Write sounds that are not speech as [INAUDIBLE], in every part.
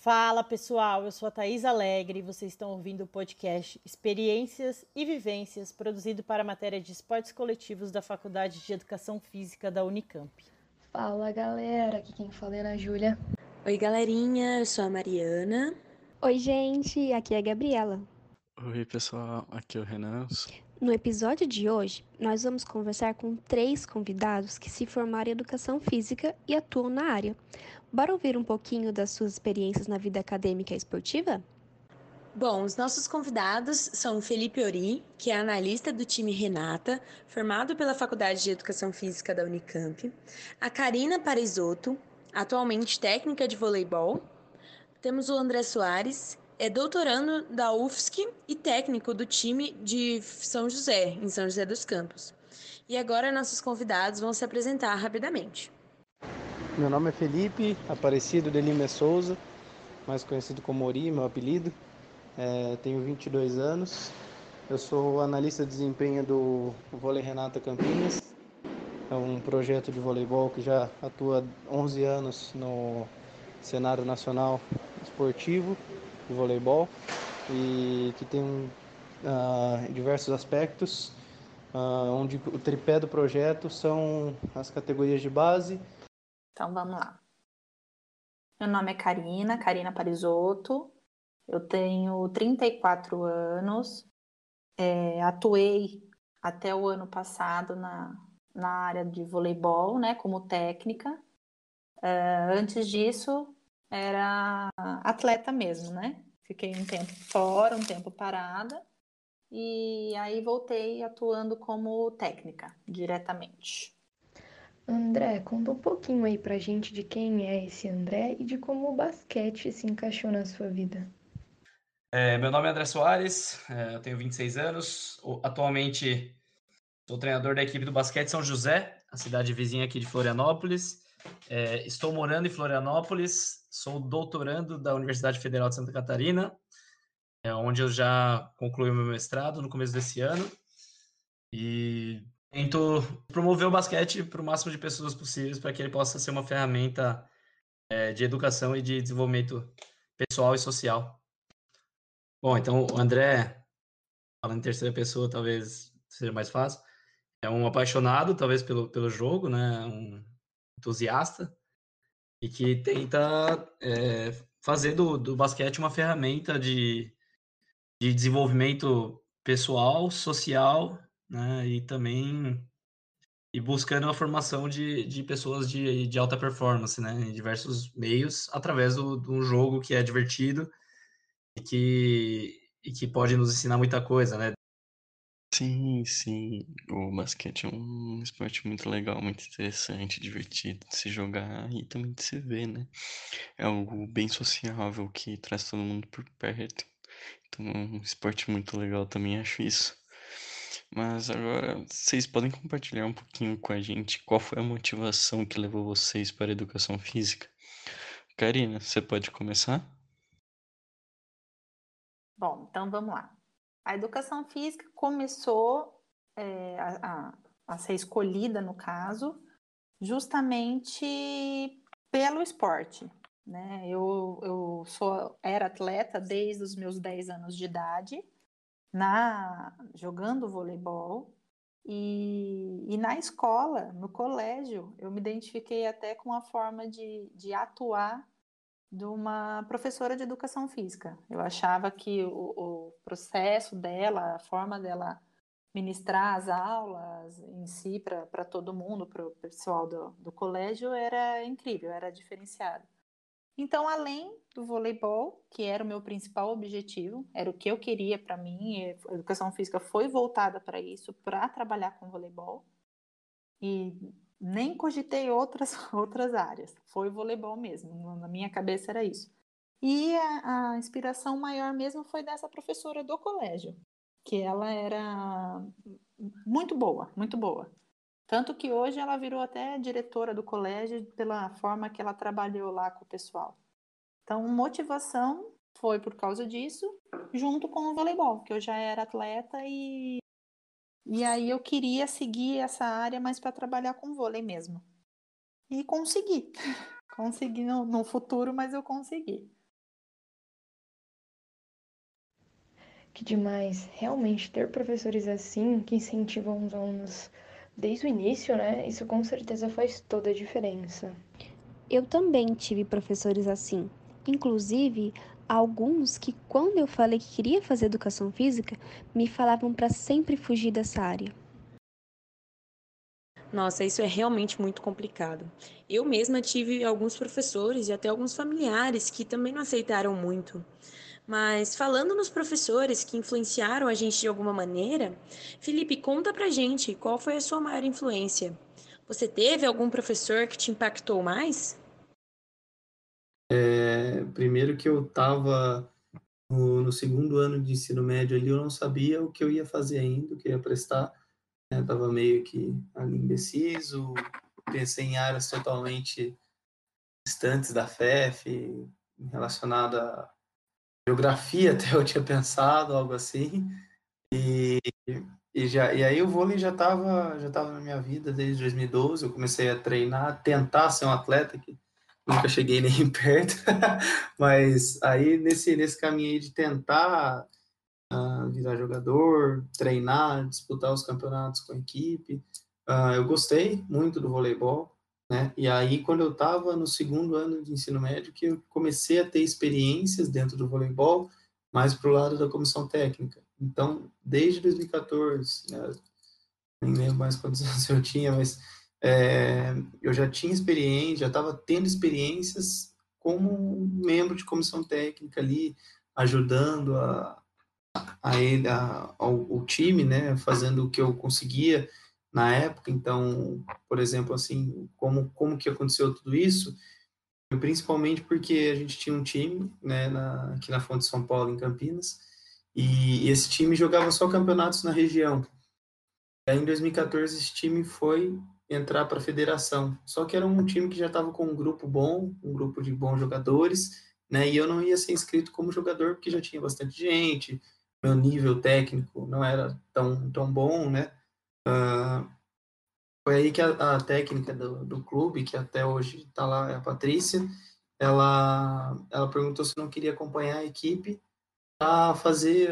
Fala pessoal, eu sou a Thaís Alegre e vocês estão ouvindo o podcast Experiências e Vivências, produzido para a matéria de esportes coletivos da Faculdade de Educação Física da Unicamp. Fala galera, aqui quem fala é a Júlia. Oi galerinha, eu sou a Mariana. Oi gente, aqui é a Gabriela. Oi pessoal, aqui é o Renan. No episódio de hoje, nós vamos conversar com três convidados que se formaram em educação física e atuam na área. Bora ouvir um pouquinho das suas experiências na vida acadêmica e esportiva? Bom, os nossos convidados são Felipe Ori, que é analista do time Renata, formado pela Faculdade de Educação Física da Unicamp, a Karina Parisotto, atualmente técnica de voleibol. Temos o André Soares, é doutorando da UFSC e técnico do time de São José, em São José dos Campos. E agora nossos convidados vão se apresentar rapidamente. Meu nome é Felipe Aparecido de Lima Souza, mais conhecido como Ori, meu apelido. É, tenho 22 anos. Eu sou analista de desempenho do Vôlei Renata Campinas. É um projeto de voleibol que já atua 11 anos no cenário nacional esportivo de voleibol e que tem uh, diversos aspectos, uh, onde o tripé do projeto são as categorias de base. Então vamos lá. Meu nome é Karina, Karina Parisotto, eu tenho 34 anos, é, atuei até o ano passado na, na área de voleibol, né, como técnica. Uh, antes disso, era atleta mesmo, né? Fiquei um tempo fora, um tempo parada, e aí voltei atuando como técnica diretamente. André, conta um pouquinho aí pra gente de quem é esse André e de como o basquete se encaixou na sua vida. É, meu nome é André Soares, é, eu tenho 26 anos, atualmente sou treinador da equipe do basquete São José, a cidade vizinha aqui de Florianópolis. É, estou morando em Florianópolis, sou doutorando da Universidade Federal de Santa Catarina, é, onde eu já concluí o meu mestrado no começo desse ano. E tento promover o basquete para o máximo de pessoas possíveis para que ele possa ser uma ferramenta é, de educação e de desenvolvimento pessoal e social. Bom, então o André, falando em terceira pessoa, talvez seja mais fácil. É um apaixonado, talvez, pelo, pelo jogo, né? Um entusiasta e que tenta é, fazer do, do basquete uma ferramenta de, de desenvolvimento pessoal, social, né, e também e buscando a formação de, de pessoas de, de alta performance, né, em diversos meios, através de um jogo que é divertido e que, e que pode nos ensinar muita coisa, né, Sim, sim. O basquete é um esporte muito legal, muito interessante, divertido de se jogar e também de se ver, né? É algo bem sociável que traz todo mundo por perto. Então é um esporte muito legal também, acho isso. Mas agora, vocês podem compartilhar um pouquinho com a gente qual foi a motivação que levou vocês para a educação física? Karina, você pode começar? Bom, então vamos lá. A educação física começou é, a, a, a ser escolhida, no caso, justamente pelo esporte. Né? Eu, eu sou, era atleta desde os meus 10 anos de idade, na, jogando voleibol, e, e na escola, no colégio, eu me identifiquei até com a forma de, de atuar de uma professora de educação física. Eu achava que o, o processo dela, a forma dela ministrar as aulas em si para todo mundo, para o pessoal do, do colégio, era incrível, era diferenciado. Então, além do voleibol, que era o meu principal objetivo, era o que eu queria para mim, a educação física foi voltada para isso, para trabalhar com voleibol. E nem cogitei outras, [LAUGHS] outras áreas. Foi voleibol mesmo, na minha cabeça era isso. E a, a, inspiração maior mesmo foi dessa professora do colégio, que ela era muito boa, muito boa. Tanto que hoje ela virou até diretora do colégio pela forma que ela trabalhou lá com o pessoal. Então, motivação foi por causa disso, junto com o voleibol, que eu já era atleta e e aí eu queria seguir essa área, mas para trabalhar com vôlei mesmo. E consegui. [LAUGHS] consegui no, no futuro, mas eu consegui. Que demais. Realmente, ter professores assim que incentivam os alunos desde o início, né? Isso com certeza faz toda a diferença. Eu também tive professores assim. Inclusive, alguns que, quando eu falei que queria fazer educação física, me falavam para sempre fugir dessa área. Nossa, isso é realmente muito complicado. Eu mesma tive alguns professores e até alguns familiares que também não aceitaram muito. Mas falando nos professores que influenciaram a gente de alguma maneira, Felipe, conta pra gente qual foi a sua maior influência. Você teve algum professor que te impactou mais? É, primeiro que eu estava no, no, segundo ano de ensino médio ali, eu não sabia o que eu ia fazer ainda, o que eu ia prestar. Né? Tava meio que ali indeciso, pensei em áreas totalmente distantes da FEF, relacionada geografia [LAUGHS] até eu tinha pensado, algo assim. E, e, já, e aí o vôlei já estava já tava na minha vida desde 2012. Eu comecei a treinar, tentar ser um atleta, que nunca cheguei [LAUGHS] nem perto. [LAUGHS] Mas aí nesse, nesse caminho aí de tentar uh, virar jogador, treinar, disputar os campeonatos com a equipe, uh, eu gostei muito do voleibol. Né? E aí, quando eu estava no segundo ano de ensino médio, que eu comecei a ter experiências dentro do voleibol, mais para o lado da comissão técnica. Então, desde 2014, né, nem lembro mais quantos [LAUGHS] anos eu tinha, mas é, eu já tinha experiência, já estava tendo experiências como membro de comissão técnica ali, ajudando a, a ele, a, ao, time, né, fazendo o que eu conseguia na época. Então, por exemplo, assim, como como que aconteceu tudo isso? Principalmente porque a gente tinha um time, né, na, aqui na Fonte São Paulo, em Campinas, e esse time jogava só campeonatos na região. Aí, em 2014, esse time foi entrar para a federação. Só que era um time que já estava com um grupo bom, um grupo de bons jogadores, né? E eu não ia ser inscrito como jogador porque já tinha bastante gente, meu nível técnico não era tão tão bom, né? Uh, foi aí que a, a técnica do, do, clube, que até hoje está lá, é a Patrícia, ela, ela perguntou se não queria acompanhar a equipe a fazer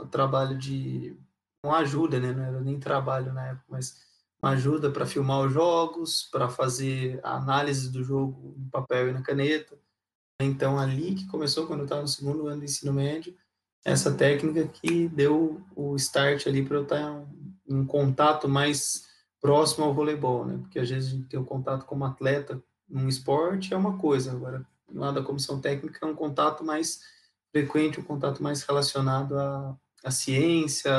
o trabalho de uma ajuda, né? Não era nem trabalho na época, mas uma ajuda para filmar os jogos, para fazer a análise do jogo no papel e na caneta. Então, ali que começou, quando eu estava no segundo ano de ensino médio, essa técnica que deu o start ali para eu estar um contato mais próximo ao voleibol, né? Porque às vezes a gente tem o um contato como atleta num esporte é uma coisa, agora lá da comissão técnica é um contato mais frequente, um contato mais relacionado à, à ciência,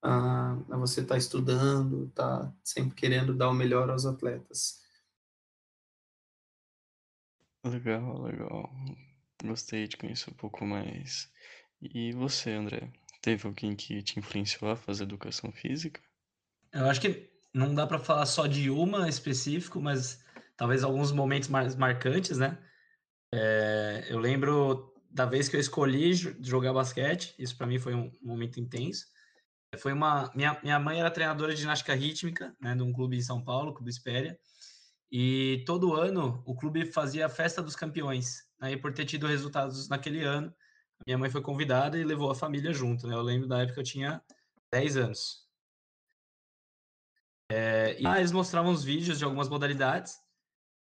a, a você estar tá estudando, tá sempre querendo dar o melhor aos atletas. Legal, legal. Gostei de conhecer um pouco mais. E você, André? Teve alguém que te influenciou a fazer educação física? Eu acho que não dá para falar só de uma específico, mas talvez alguns momentos mais marcantes, né? É, eu lembro da vez que eu escolhi jogar basquete, isso para mim foi um momento intenso. Foi uma minha, minha mãe era treinadora de ginástica rítmica, né, um clube em São Paulo, Clube Espéria, e todo ano o clube fazia a festa dos campeões, né, e por ter tido resultados naquele ano, minha mãe foi convidada e levou a família junto, né? Eu lembro da época que eu tinha 10 anos. É, e lá eles mostravam os vídeos de algumas modalidades.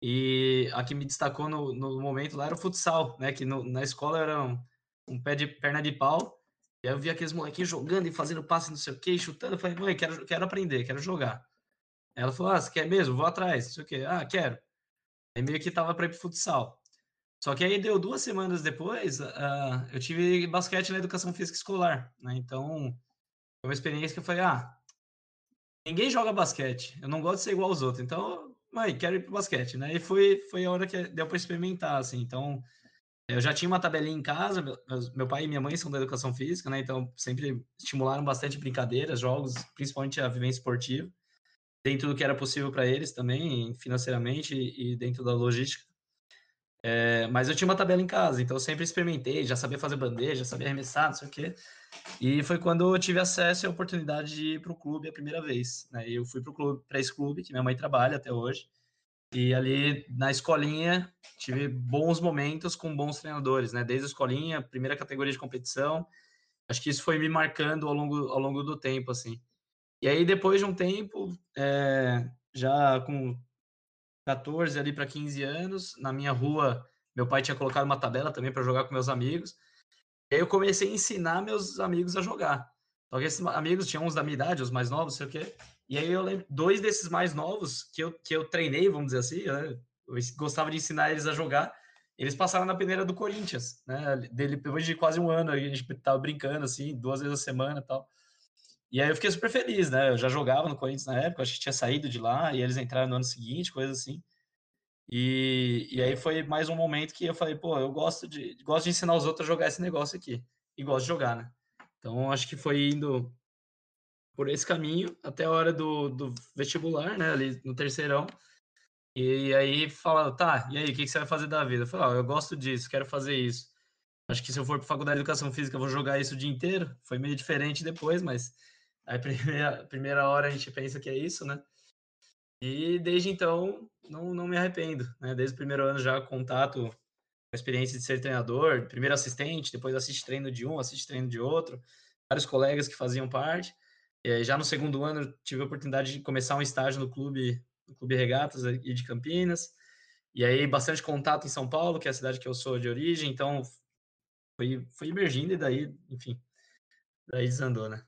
E a que me destacou no, no momento lá era o futsal, né? Que no, na escola era um, um, pé de perna de pau. E aí eu via aqueles molequinhos jogando e fazendo passe, não sei o quê, chutando. Eu falei, mãe, quero, quero aprender, quero jogar. Ela falou, ah, você quer mesmo? Vou atrás, não sei o quê. Ah, quero. Aí meio que tava para ir pro futsal. Só que aí deu duas semanas depois, uh, eu tive basquete na educação física escolar, né? Então, foi uma experiência que eu falei, ah, ninguém joga basquete, eu não gosto de ser igual aos outros, então, mãe, quero ir pro basquete, né? E foi, foi a hora que deu para experimentar, assim, então, eu já tinha uma tabelinha em casa, meu, meu pai e minha mãe são da educação física, né? Então, sempre estimularam bastante brincadeiras, jogos, principalmente a vivência esportiva, dentro do que era possível para eles também, financeiramente e dentro da logística. É, mas eu tinha uma tabela em casa, então eu sempre experimentei, já sabia fazer bandeja, sabia arremessar, não sei o quê. E foi quando eu tive acesso e a oportunidade de ir para o clube a primeira vez. Né? Eu fui para esse clube, que minha mãe trabalha até hoje. E ali na escolinha tive bons momentos com bons treinadores, né? Desde a escolinha, primeira categoria de competição. acho que isso foi me marcando ao longo, ao longo do tempo, assim. E aí, depois de um tempo, é, já com 14 ali para 15 anos, na minha rua, meu pai tinha colocado uma tabela também para jogar com meus amigos. E aí eu comecei a ensinar meus amigos a jogar. Só que esses amigos tinham uns da minha idade, os mais novos, sei o quê. E aí eu lembro, dois desses mais novos que eu, que eu treinei, vamos dizer assim, né? eu gostava de ensinar eles a jogar, eles passaram na peneira do Corinthians, né? Dele, depois de quase um ano, a gente tava brincando assim, duas vezes a semana e tal. E aí eu fiquei super feliz, né? Eu já jogava no Corinthians na época, acho que tinha saído de lá, e eles entraram no ano seguinte, coisa assim. E, e aí foi mais um momento que eu falei, pô, eu gosto de, gosto de ensinar os outros a jogar esse negócio aqui. E gosto de jogar, né? Então acho que foi indo por esse caminho até a hora do, do vestibular, né? Ali no terceirão. E aí fala, tá, e aí, o que, que você vai fazer da vida? Eu falei, ó, eu gosto disso, quero fazer isso. Acho que se eu for para faculdade de educação física, eu vou jogar isso o dia inteiro. Foi meio diferente depois, mas a [LAUGHS] primeira, primeira hora a gente pensa que é isso, né? E desde então, não, não me arrependo, né? Desde o primeiro ano já contato a experiência de ser treinador, primeiro assistente, depois assiste treino de um, assiste treino de outro, vários colegas que faziam parte. E já no segundo ano tive a oportunidade de começar um estágio no clube, no clube Regatas e de Campinas. E aí bastante contato em São Paulo, que é a cidade que eu sou de origem, então foi, foi emergindo e daí, enfim, daí desandou, né?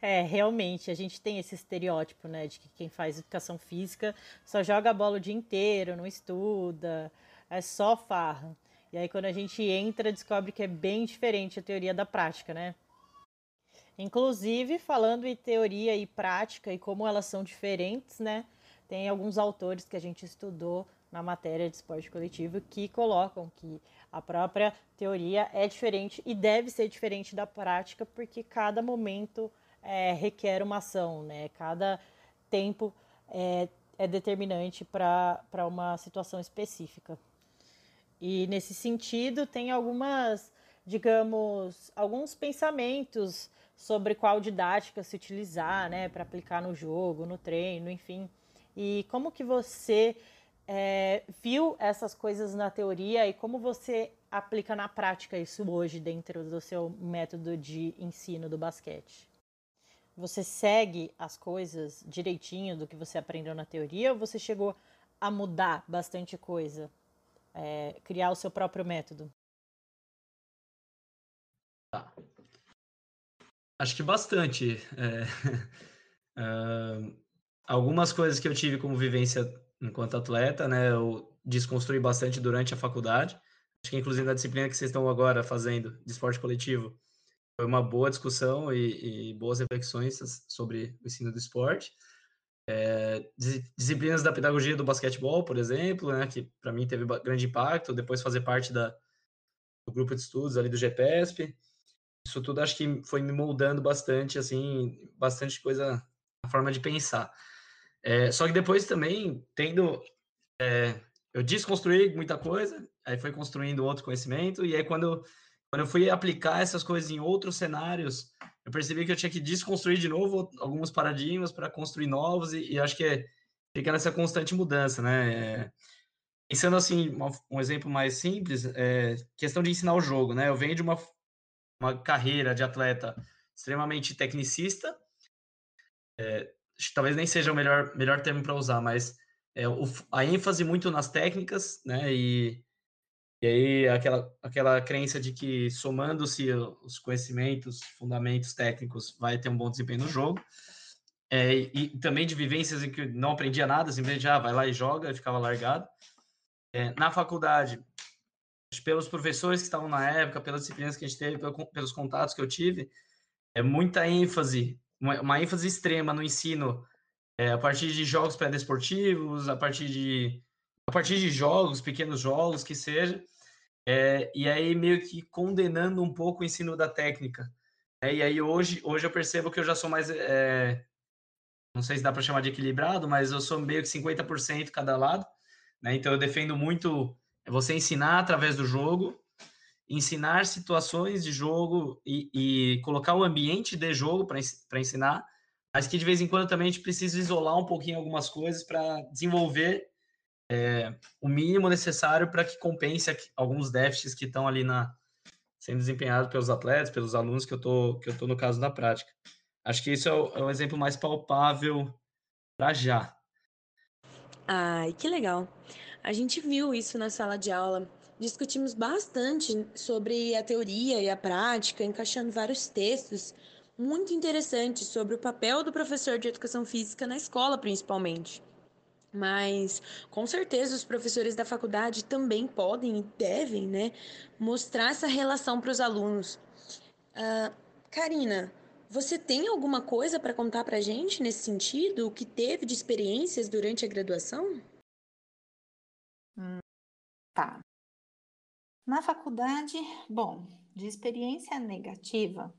É, realmente, a gente tem esse estereótipo, né, de que quem faz educação física só joga bola o dia inteiro, não estuda, é só farra. E aí, quando a gente entra, descobre que é bem diferente a teoria da prática, né? Inclusive, falando em teoria e prática e como elas são diferentes, né? Tem alguns autores que a gente estudou na matéria de esporte coletivo que colocam que a própria teoria é diferente e deve ser diferente da prática, porque cada momento é, requer uma ação, né? Cada tempo é, é determinante para uma situação específica. E nesse sentido, tem algumas, digamos, alguns pensamentos sobre qual didática se utilizar, né, para aplicar no jogo, no treino, enfim. E como que você é, viu essas coisas na teoria e como você aplica na prática isso hoje dentro do seu método de ensino do basquete? Você segue as coisas direitinho do que você aprendeu na teoria ou você chegou a mudar bastante coisa? É, criar o seu próprio método? Tá. Acho que bastante. É, [LAUGHS] uh, algumas coisas que eu tive como vivência enquanto atleta, né? Eu desconstruí bastante durante a faculdade. Acho que, inclusive, na disciplina que vocês estão agora fazendo de esporte coletivo, foi uma boa discussão e, e boas reflexões sobre o ensino do esporte. É, disciplinas da pedagogia do basquetebol, por exemplo, né, que para mim teve grande impacto, depois fazer parte da, do grupo de estudos ali do GPSP. Isso tudo acho que foi me moldando bastante, assim, bastante coisa, a forma de pensar. É, só que depois também, tendo. É, eu desconstruí muita coisa, aí foi construindo outro conhecimento, e aí quando quando eu fui aplicar essas coisas em outros cenários, eu percebi que eu tinha que desconstruir de novo alguns paradigmas para construir novos, e, e, acho que é, fica nessa constante mudança, né? É, pensando assim, uma, um exemplo mais simples, é questão de ensinar o jogo, né? Eu venho de uma, uma carreira de atleta extremamente tecnicista, é, talvez nem seja o melhor, melhor termo para usar, mas é, o, a ênfase muito nas técnicas, né? E e aí, aquela, aquela crença de que somando-se os conhecimentos, fundamentos técnicos, vai ter um bom desempenho no jogo. É, e, também de vivências em que não aprendia nada, simplesmente ah, vai lá e joga, ficava largado. É, na faculdade, pelos professores que estavam na época, pelas disciplinas que a gente teve, pelos contatos que eu tive, é muita ênfase, uma, uma ênfase extrema no ensino, é, a partir de jogos pré-desportivos, a partir de a partir de jogos, pequenos jogos, que seja, é, e aí meio que condenando um pouco o ensino da técnica. É, e aí hoje, hoje eu percebo que eu já sou mais, é, não sei se dá para chamar de equilibrado, mas eu sou meio que 50% cada lado, né? Então eu defendo muito você ensinar através do jogo, ensinar situações de jogo e, e colocar o ambiente de jogo para ensinar, mas que de vez em quando também a gente precisa isolar um pouquinho algumas coisas para desenvolver é, o mínimo necessário para que compense alguns déficits que estão ali na, sendo desempenhado pelos atletas, pelos alunos que eu tô, que eu tô no caso da prática. Acho que isso é o, é o exemplo mais palpável para já. Ai, que legal. A gente viu isso na sala de aula. Discutimos bastante sobre a teoria e a prática, encaixando vários textos muito interessantes sobre o papel do professor de educação física na escola, principalmente. Mas com certeza os professores da faculdade também podem e devem, né, mostrar essa relação para os alunos. Uh, Karina, você tem alguma coisa para contar para a gente nesse sentido? O que teve de experiências durante a graduação? Hum, tá. Na faculdade, bom, de experiência negativa,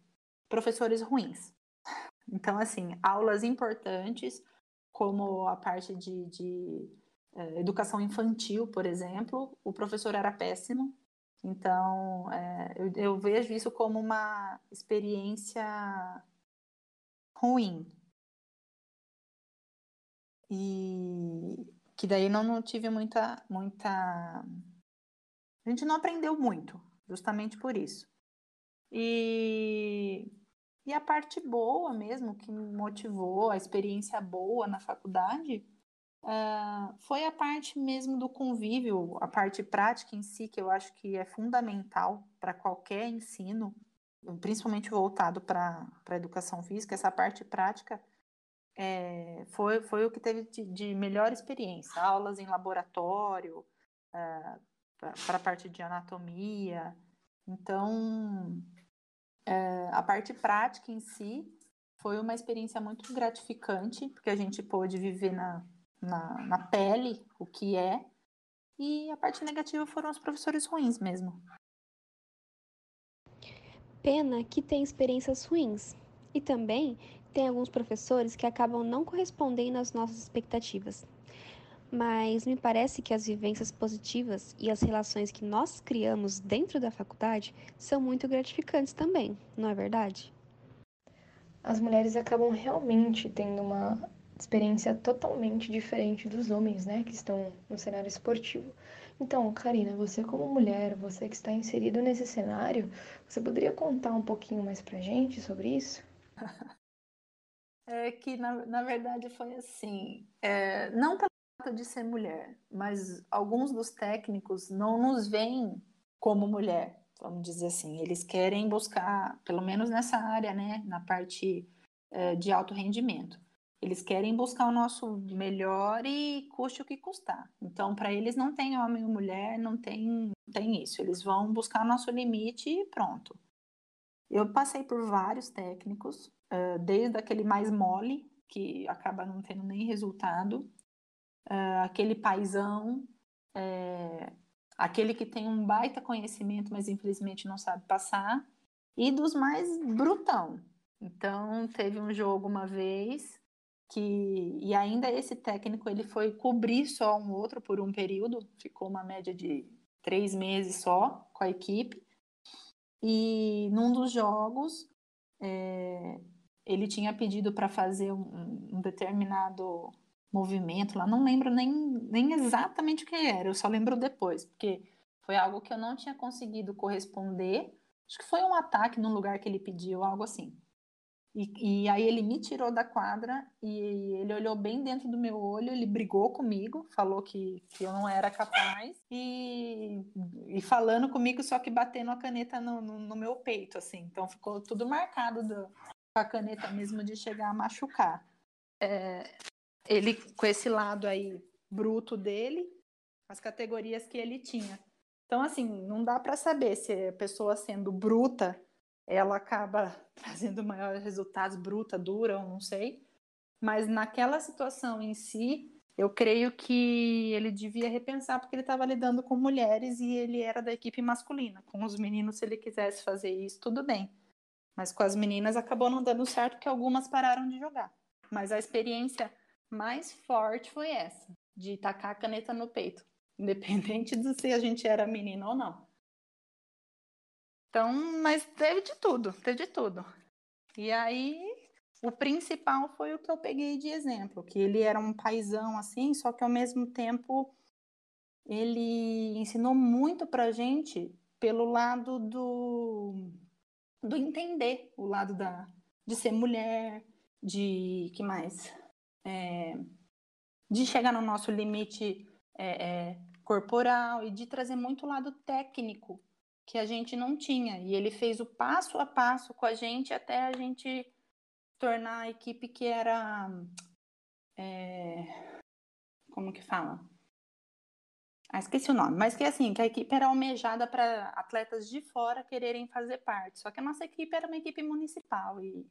professores ruins. Então, assim, aulas importantes, como a parte de, de é, educação infantil, por exemplo, o professor era péssimo. Então, é, eu, eu, vejo isso como uma experiência ruim. E que daí não, não tive muita, muita. A gente não aprendeu muito, justamente por isso. E, e a parte boa mesmo, que me motivou, a experiência boa na faculdade, Uh, foi a parte mesmo do convívio, a parte prática em si, que eu acho que é fundamental para qualquer ensino, principalmente voltado para a educação física, essa parte prática é, foi, foi o que teve de, de, melhor experiência. Aulas em laboratório, uh, para a parte de anatomia. Então, uh, a parte prática em si foi uma experiência muito gratificante, porque a gente pôde viver na, na, na pele o que é. E a parte negativa foram os professores ruins mesmo. Pena que tem experiências ruins. E também tem alguns professores que acabam não correspondendo às nossas expectativas. Mas me parece que as vivências positivas e as relações que nós criamos dentro da faculdade são muito gratificantes também, não é verdade? As mulheres acabam realmente tendo uma experiência totalmente diferente dos homens, né, que estão no cenário esportivo. Então, Karina, você como mulher, você que está inserido nesse cenário, você poderia contar um pouquinho mais pra gente sobre isso? [LAUGHS] É que, na, na verdade, foi assim, é, não de ser mulher, mas alguns dos técnicos não nos veem como mulher, vamos dizer assim. Eles querem buscar, pelo menos nessa área, né, na parte é, de alto rendimento eles querem buscar o nosso melhor e custe o que custar. Então, para eles não tem homem ou mulher, não tem, tem isso. Eles vão buscar o nosso limite e pronto. Eu passei por vários técnicos, uh, desde aquele mais mole, que acaba não tendo nem resultado, uh, aquele paisão, é, aquele que tem um baita conhecimento, mas infelizmente não sabe passar, e dos mais brutão. Então, teve um jogo uma vez que e ainda esse técnico ele foi cobrir só um outro por um período, ficou uma média de três meses só com a equipe. E num dos jogos é, ele tinha pedido para fazer um, um, determinado movimento lá, não lembro nem, nem exatamente o que era, eu só lembro depois, porque foi algo que eu não tinha conseguido corresponder. Acho que foi um ataque num lugar que ele pediu, algo assim. E, e, aí ele me tirou da quadra e ele olhou bem dentro do meu olho, ele brigou comigo, falou que, que eu não era capaz e, e falando comigo, só que batendo a caneta no, no, no meu peito, assim. Então ficou tudo marcado do, com a caneta mesmo de chegar a machucar. É, ele, com esse lado aí bruto dele, as categorias que ele tinha. Então, assim, não dá para saber se a pessoa sendo bruta ela acaba [LAUGHS] trazendo maiores resultados, bruta, dura, eu não sei. Mas naquela situação em si, eu creio que ele devia repensar, porque ele estava lidando com mulheres e ele era da equipe masculina. Com os meninos, se ele quisesse fazer isso, tudo bem. Mas com as meninas acabou não dando certo, porque algumas pararam de jogar. Mas a experiência mais forte foi essa, de tacar a caneta no peito, [LAUGHS] independente de se a gente era menina ou não. Então, mas teve de tudo, teve de tudo. E aí, o principal foi o que eu peguei de exemplo, que ele era um paisão assim, só que ao mesmo tempo ele ensinou muito pra gente pelo lado do, do entender, o lado da, de ser mulher, de que mais? É, de chegar no nosso limite é, é, corporal e de trazer muito lado técnico que a gente não tinha. E ele fez o passo a passo com a gente até a gente tornar a equipe que era. É, como que fala? Ah, esqueci o nome, mas que assim, que a equipe era almejada para atletas de fora quererem fazer parte. Só que a nossa equipe era uma equipe municipal e,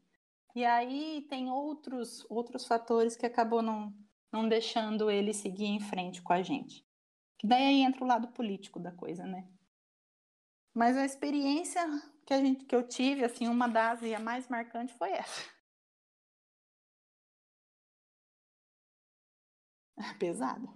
e aí tem outros outros fatores que acabou não, não deixando ele seguir em frente com a gente. Que daí entra o lado político da coisa, né? Mas a experiência que a gente que eu tive, assim, uma das e a mais marcante foi essa. Pesado.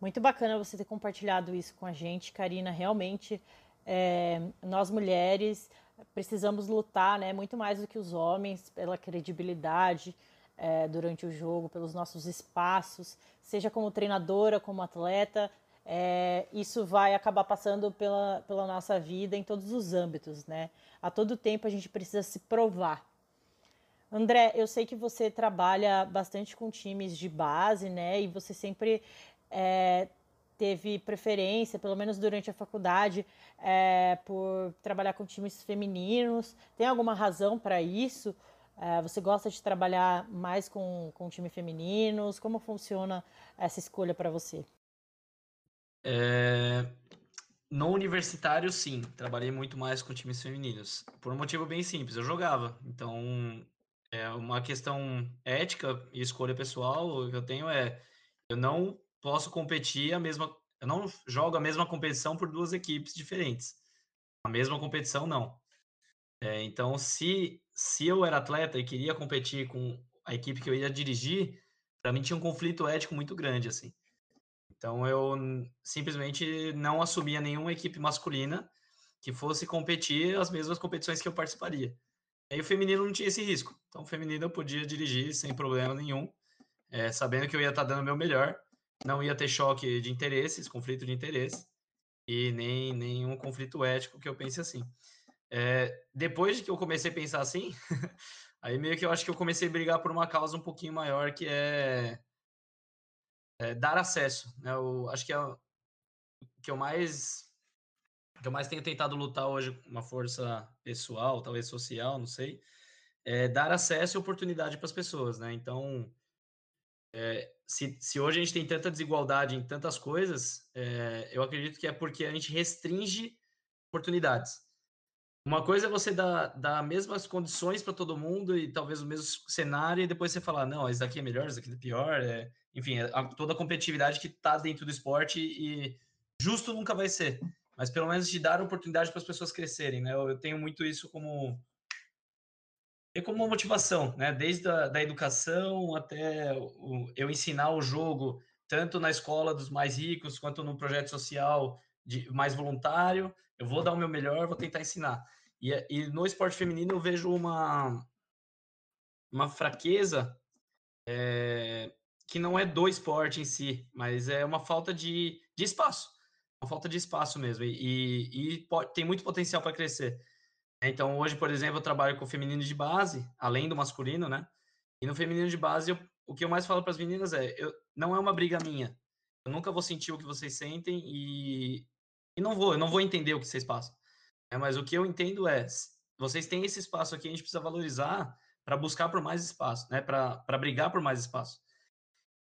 Muito bacana você ter compartilhado isso com a gente, Karina. Realmente, é, nós mulheres precisamos lutar, né, muito mais do que os homens, pela credibilidade é, durante o jogo, pelos nossos espaços, seja como treinadora, como atleta. É, isso vai acabar passando pela, pela nossa vida em todos os âmbitos, né? A todo tempo a gente precisa se provar. André, eu sei que você trabalha bastante com times de base, né? E você sempre é, teve preferência, pelo menos durante a faculdade, é, por trabalhar com times femininos. Tem alguma razão para isso? É, você gosta de trabalhar mais com, com time femininos? Como funciona essa escolha para você? É, no universitário, sim, trabalhei muito mais com times femininos. Por um motivo bem simples, eu jogava. Então, é uma questão ética e escolha pessoal que eu tenho é eu não posso competir a mesma. Eu não jogo a mesma competição por duas equipes diferentes. A mesma competição, não. É, então, se, se eu era atleta e queria competir com a equipe que eu ia dirigir, para mim tinha um conflito ético muito grande, assim. Então, eu simplesmente não assumia nenhuma equipe masculina que fosse competir as mesmas competições que eu participaria. Aí o feminino não tinha esse risco. Então, o feminino eu podia dirigir sem problema nenhum, é, sabendo que eu ia estar tá dando o meu melhor não ia ter choque de interesses, conflito de interesse, e nem nenhum conflito ético que eu pense assim. É, depois de que eu comecei a pensar assim, [LAUGHS] aí meio que eu acho que eu comecei a brigar por uma causa um pouquinho maior, que é, é dar acesso. Né? Eu acho que é o que eu mais que eu mais tenho tentado lutar hoje, uma força pessoal, talvez social, não sei, é dar acesso e oportunidade para as pessoas, né? Então, é, se, se hoje a gente tem tanta desigualdade em tantas coisas, é, eu acredito que é porque a gente restringe oportunidades. Uma coisa é você dar, dar mesmas condições para todo mundo e talvez o mesmo cenário, e depois você falar, não, esse daqui é melhor, esse daqui é pior. É, enfim, é a, toda a competitividade que está dentro do esporte e justo nunca vai ser. Mas pelo menos de dar oportunidade para as pessoas crescerem, né? Eu, eu tenho muito isso como e como motivação, né? Desde a da educação até o, eu ensinar o jogo, tanto na escola dos mais ricos quanto no projeto social de, mais voluntário. Eu vou dar o meu melhor, vou tentar ensinar. E, e no esporte feminino eu vejo uma, uma fraqueza é, que não é do esporte em si, mas é uma falta de, de espaço. Uma falta de espaço mesmo. E, e, e pode, tem muito potencial para crescer. Então, hoje, por exemplo, eu trabalho com o feminino de base, além do masculino, né? E no feminino de base, eu, o que eu mais falo para as meninas é: eu, não é uma briga minha. Eu nunca vou sentir o que vocês sentem e, e não vou, eu não vou entender o que vocês passam. É, mas o que eu entendo é: vocês têm esse espaço aqui, a gente precisa valorizar para buscar por mais espaço, né? Para brigar por mais espaço.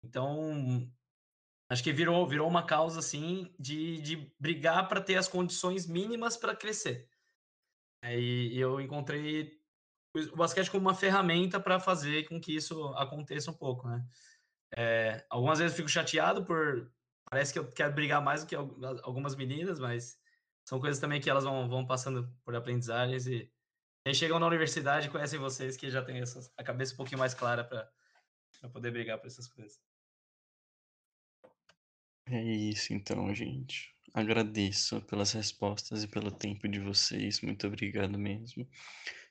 Então, acho que virou, virou uma causa assim de, de brigar para ter as condições mínimas para crescer. E, eu encontrei o basquete como uma ferramenta para fazer com que isso aconteça um pouco, né? É, algumas vezes eu fico chateado por parece que eu quero brigar mais do que algumas meninas, mas são coisas também que elas vão, vão passando por aprendizagens e aí chegam na universidade e conhecem vocês que já têm essa, a cabeça um pouquinho mais clara para poder brigar por essas coisas. É isso então, gente. Agradeço pelas respostas e pelo tempo de vocês. Muito obrigado mesmo.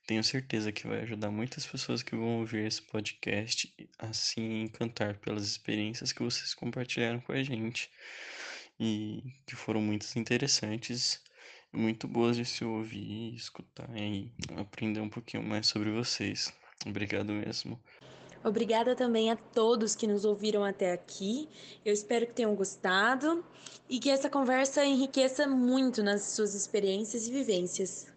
Tenho certeza que vai ajudar muitas pessoas que vão ouvir esse podcast a se encantar pelas experiências que vocês compartilharam com a gente. e que foram muito interessantes muito boas de se ouvir, escutar e aprender um pouquinho mais sobre vocês. Obrigado mesmo. Obrigada também a todos que nos ouviram até aqui. Eu espero que tenham gostado e que essa conversa enriqueça muito nas suas experiências e vivências.